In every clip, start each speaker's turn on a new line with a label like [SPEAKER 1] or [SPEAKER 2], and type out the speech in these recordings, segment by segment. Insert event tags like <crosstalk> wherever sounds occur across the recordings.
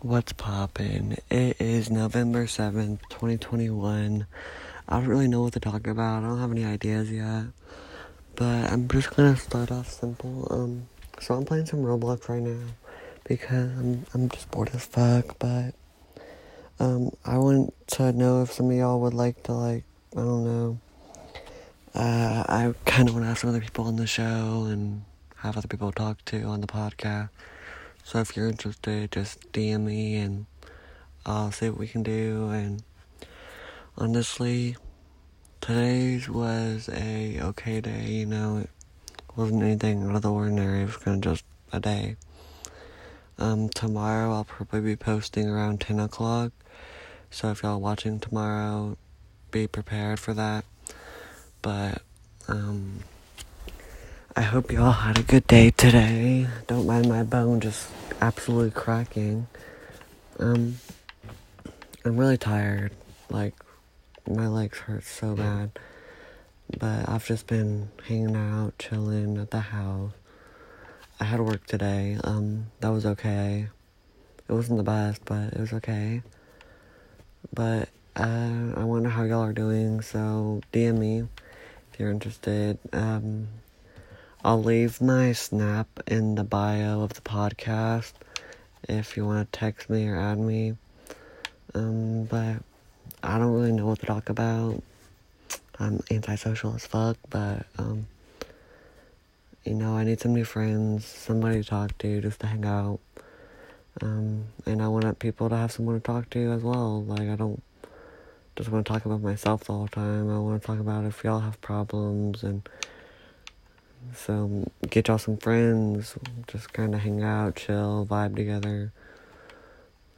[SPEAKER 1] What's poppin'? It is November 7th, 2021. I don't really know what to talk about. I don't have any ideas yet. But I'm just gonna start off simple. Um, so I'm playing some Roblox right now because I'm I'm just bored as fuck. But um, I want to know if some of y'all would like to like I don't know. Uh, I kind of want to have some other people on the show and have other people talk to on the podcast. So if you're interested, just DM me and I'll see what we can do. And honestly, today's was a okay day. You know, it wasn't anything out of the ordinary. It was kind of just a day. Um, tomorrow I'll probably be posting around 10 o'clock. So if y'all watching tomorrow, be prepared for that. But, um, I hope y'all had a good day today. Don't mind my bone just absolutely cracking. Um, I'm really tired. Like, my legs hurt so bad. But I've just been hanging out, chilling at the house. I had work today. Um, that was okay. It wasn't the best, but it was okay. But uh, I wonder how y'all are doing, so DM me if you're interested. Um, I'll leave my snap in the bio of the podcast if you want to text me or add me. Um, but I don't really know what to talk about. I'm antisocial as fuck, but um, you know, I need some new friends, somebody to talk to, just to hang out. Um, and I want people to have someone to talk to as well. Like I don't just want to talk about myself the whole time. I want to talk about if y'all have problems and so get y'all some friends, just kind of hang out, chill, vibe together.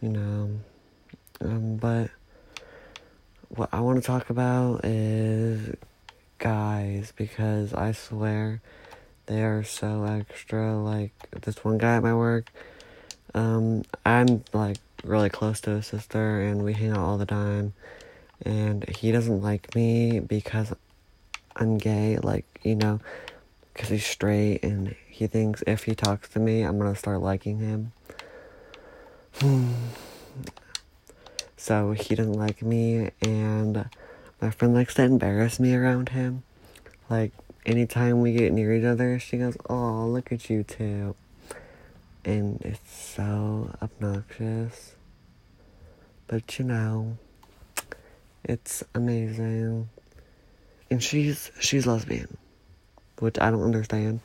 [SPEAKER 1] You know, um, but what I want to talk about is guys because I swear they are so extra. Like this one guy at my work, um, I'm like really close to his sister, and we hang out all the time. And he doesn't like me because I'm gay. Like you know because he's straight and he thinks if he talks to me, I'm gonna start liking him. <sighs> so he doesn't like me, and my friend likes to embarrass me around him. Like, anytime we get near each other, she goes, Oh, look at you two. And it's so obnoxious. But you know, it's amazing. And she's she's lesbian which I don't understand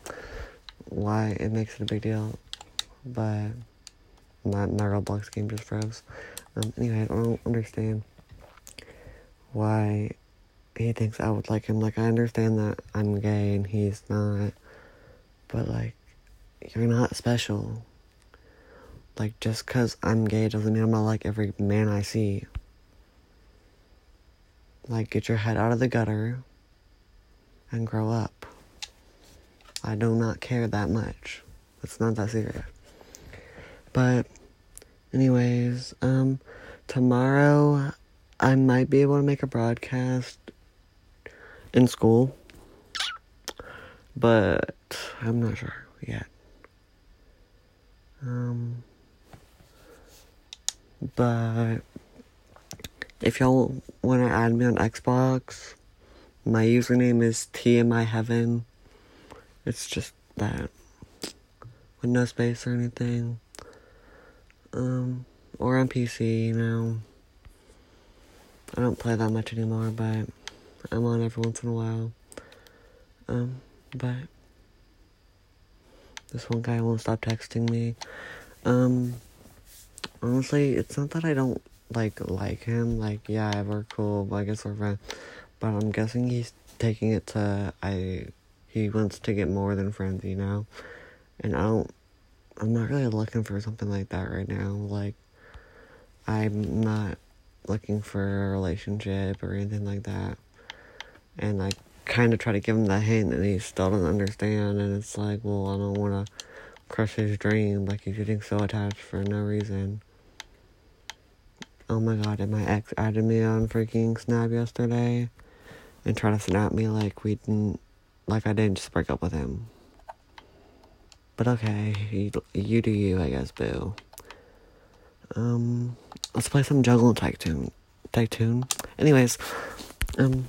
[SPEAKER 1] why it makes it a big deal. But my my Roblox game just froze. Um, anyway, I don't understand why he thinks I would like him. Like I understand that I'm gay and he's not, but like you're not special. Like just cause I'm gay doesn't mean I'm not like every man I see. Like get your head out of the gutter and grow up. I do not care that much. It's not that serious. But, anyways, um, tomorrow I might be able to make a broadcast in school, but I'm not sure yet. Um, but if y'all want to add me on Xbox, my username is TMI Heaven. It's just that. With no space or anything. Um, or on PC, you know. I don't play that much anymore, but I'm on every once in a while. Um, but this one guy won't stop texting me. Um, honestly, it's not that I don't like like him. Like, yeah, we're cool. I guess we're friends. But I'm guessing he's taking it to I he wants to get more than friends, you know? And I don't, I'm not really looking for something like that right now. Like, I'm not looking for a relationship or anything like that. And I kind of try to give him the hint and he still doesn't understand. And it's like, well, I don't want to crush his dream. Like, he's getting so attached for no reason. Oh my god, and my ex added me on freaking Snap yesterday and tried to snap me like we didn't like I didn't just break up with him. But okay, you, you do you, I guess, boo. Um, let's play some Jungle Tycoon. Tycoon. Anyways, um,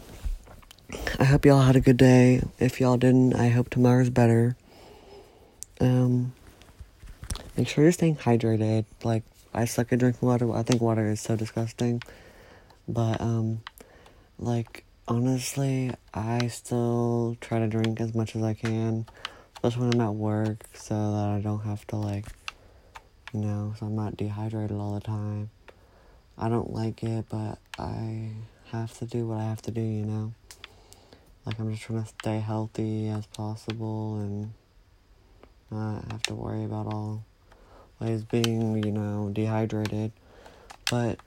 [SPEAKER 1] I hope y'all had a good day. If y'all didn't, I hope tomorrow's better. Um, make sure you're staying hydrated. Like, I suck at drinking water. I think water is so disgusting. But, um, like, honestly, I still try to drink as much as I can, especially when I'm at work, so that I don't have to, like, you know, so I'm not dehydrated all the time. I don't like it, but I have to do what I have to do, you know? Like, I'm just trying to stay healthy as possible and not have to worry about all ways being, you know, dehydrated. But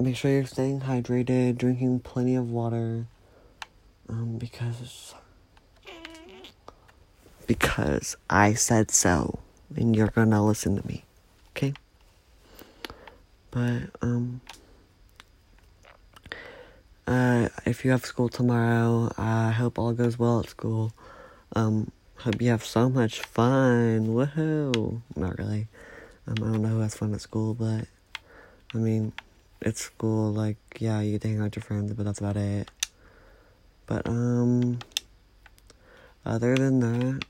[SPEAKER 1] make sure you're staying hydrated, drinking plenty of water, um, because because I said so, and you're gonna listen to me, okay? But um, uh, if you have school tomorrow, I hope all goes well at school. Um, hope you have so much fun. Woohoo! Not really. Um, I don't know who has fun at school, but I mean, it's school. Like, yeah, you can hang out with your friends, but that's about it. But um, other than that,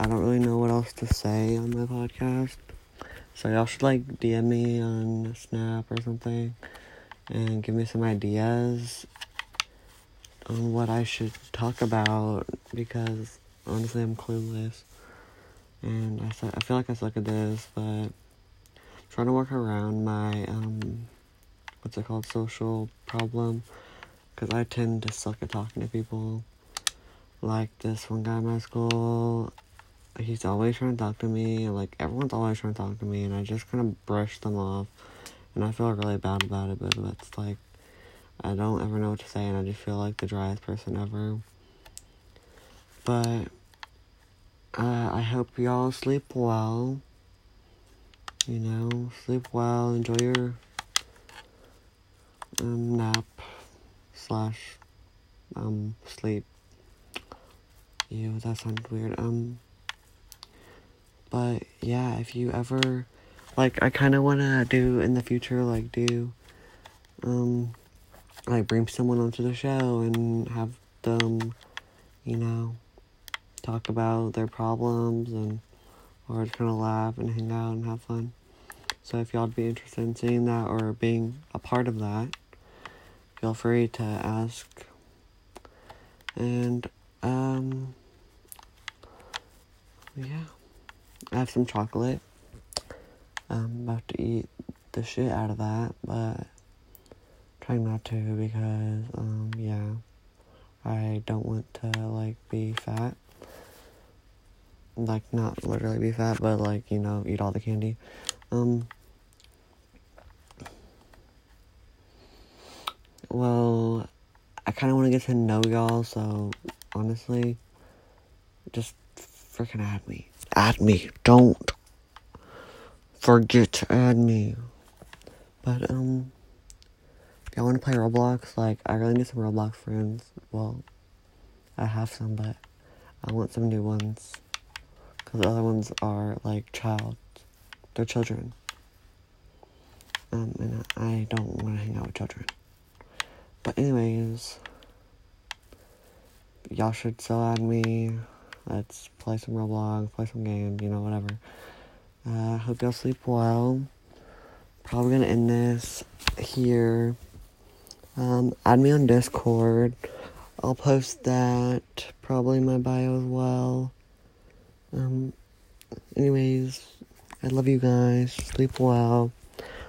[SPEAKER 1] I don't really know what else to say on my podcast. So y'all should like DM me on Snap or something and give me some ideas on what I should talk about because honestly I'm clueless. And I, I feel like I suck at this, but trying to work around my, um, what's it called, social problem. Because I tend to suck at talking to people. Like this one guy in my school, he's always trying to talk to me. Like, everyone's always trying to talk to me, and I just kind of brush them off. And I feel really bad about it, but it's like, I don't ever know what to say, and I just feel like the driest person ever. But, uh, I hope y'all sleep well. You know, sleep well, enjoy your um, nap slash um sleep. Ew, that sounds weird. Um, but yeah, if you ever like, I kind of want to do in the future, like do um like bring someone onto the show and have them, you know, talk about their problems and or just kind of laugh and hang out and have fun. So if y'all would be interested in seeing that or being a part of that, feel free to ask. And um yeah. I have some chocolate. I'm about to eat the shit out of that, but trying not to because um yeah. I don't want to like be fat. Like not literally be fat, but like, you know, eat all the candy. Um Well, I kind of want to get to know y'all, so honestly, just freaking add me. Add me. Don't forget to add me. But, um, y'all want to play Roblox, like, I really need some Roblox friends. Well, I have some, but I want some new ones. Because the other ones are, like, child. They're children. Um, and I don't want to hang out with children. But anyways, y'all should still add me. Let's play some Roblox, play some games, you know, whatever. Uh, hope y'all sleep well. Probably gonna end this here. Um, add me on Discord. I'll post that probably in my bio as well. Um, anyways, I love you guys. Sleep well.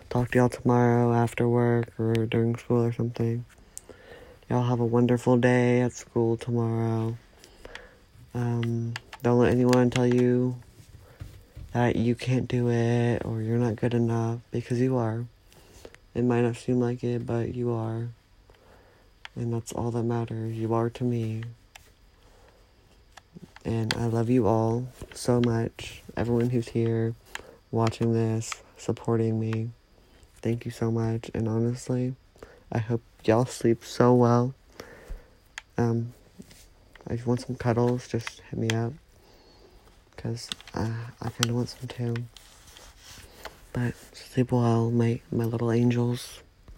[SPEAKER 1] Talk to y'all tomorrow after work or during school or something. Y'all have a wonderful day at school tomorrow. Um, don't let anyone tell you that you can't do it or you're not good enough because you are. It might not seem like it, but you are. And that's all that matters. You are to me. And I love you all so much. Everyone who's here watching this, supporting me. Thank you so much. And honestly, I hope y'all sleep so well. Um, if you want some cuddles, just hit me up. Because uh, I kind of want some too. But sleep well, my my little angels.